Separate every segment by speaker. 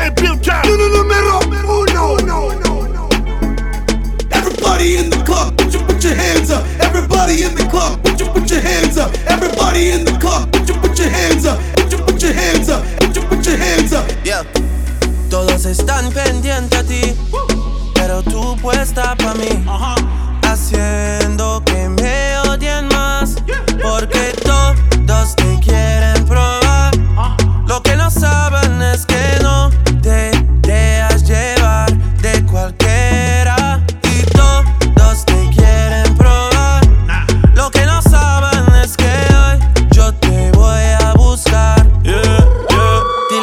Speaker 1: DJ Pilka. Uno número uno. uno, uno, uno. Everybody in the club, put your, put your hands up. Everybody in the club, put your, put your hands up. Everybody in the club, put your, put your hands up. Put your, put your hands up. Put your, put your hands up.
Speaker 2: Yeah. Todos están pendientes a ti, pero tú puesta pa' mí, uh-huh. haciendo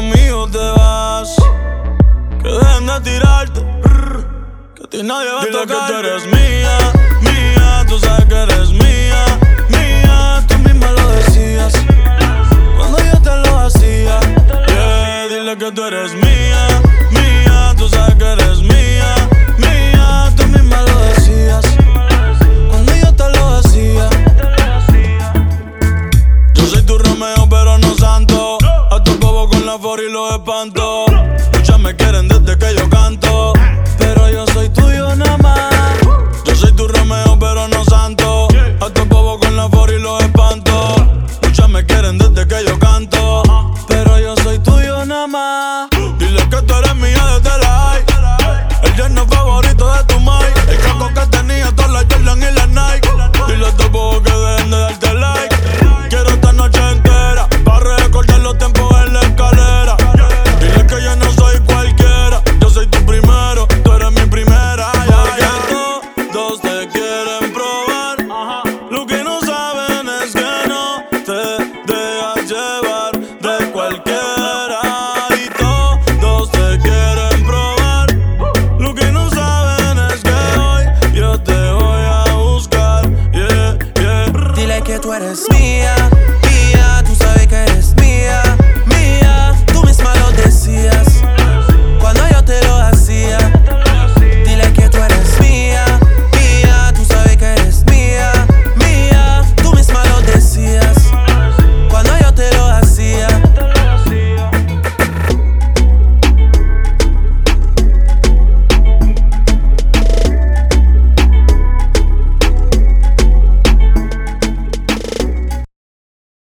Speaker 3: Conmigo te vas. Que dejen de tirarte. Que a ti nadie va a tocar. que tú eres mía, mía. Tú sabes que eres mía, mía. Tú misma lo decías cuando yo te lo hacía. Yeah, dile que tú eres mía, mía. Tú sabes que eres mía. Y los espanto. Muchas me quieren desde que yo canto. Pero yo soy tuyo nada más.
Speaker 2: Que tú eres mía,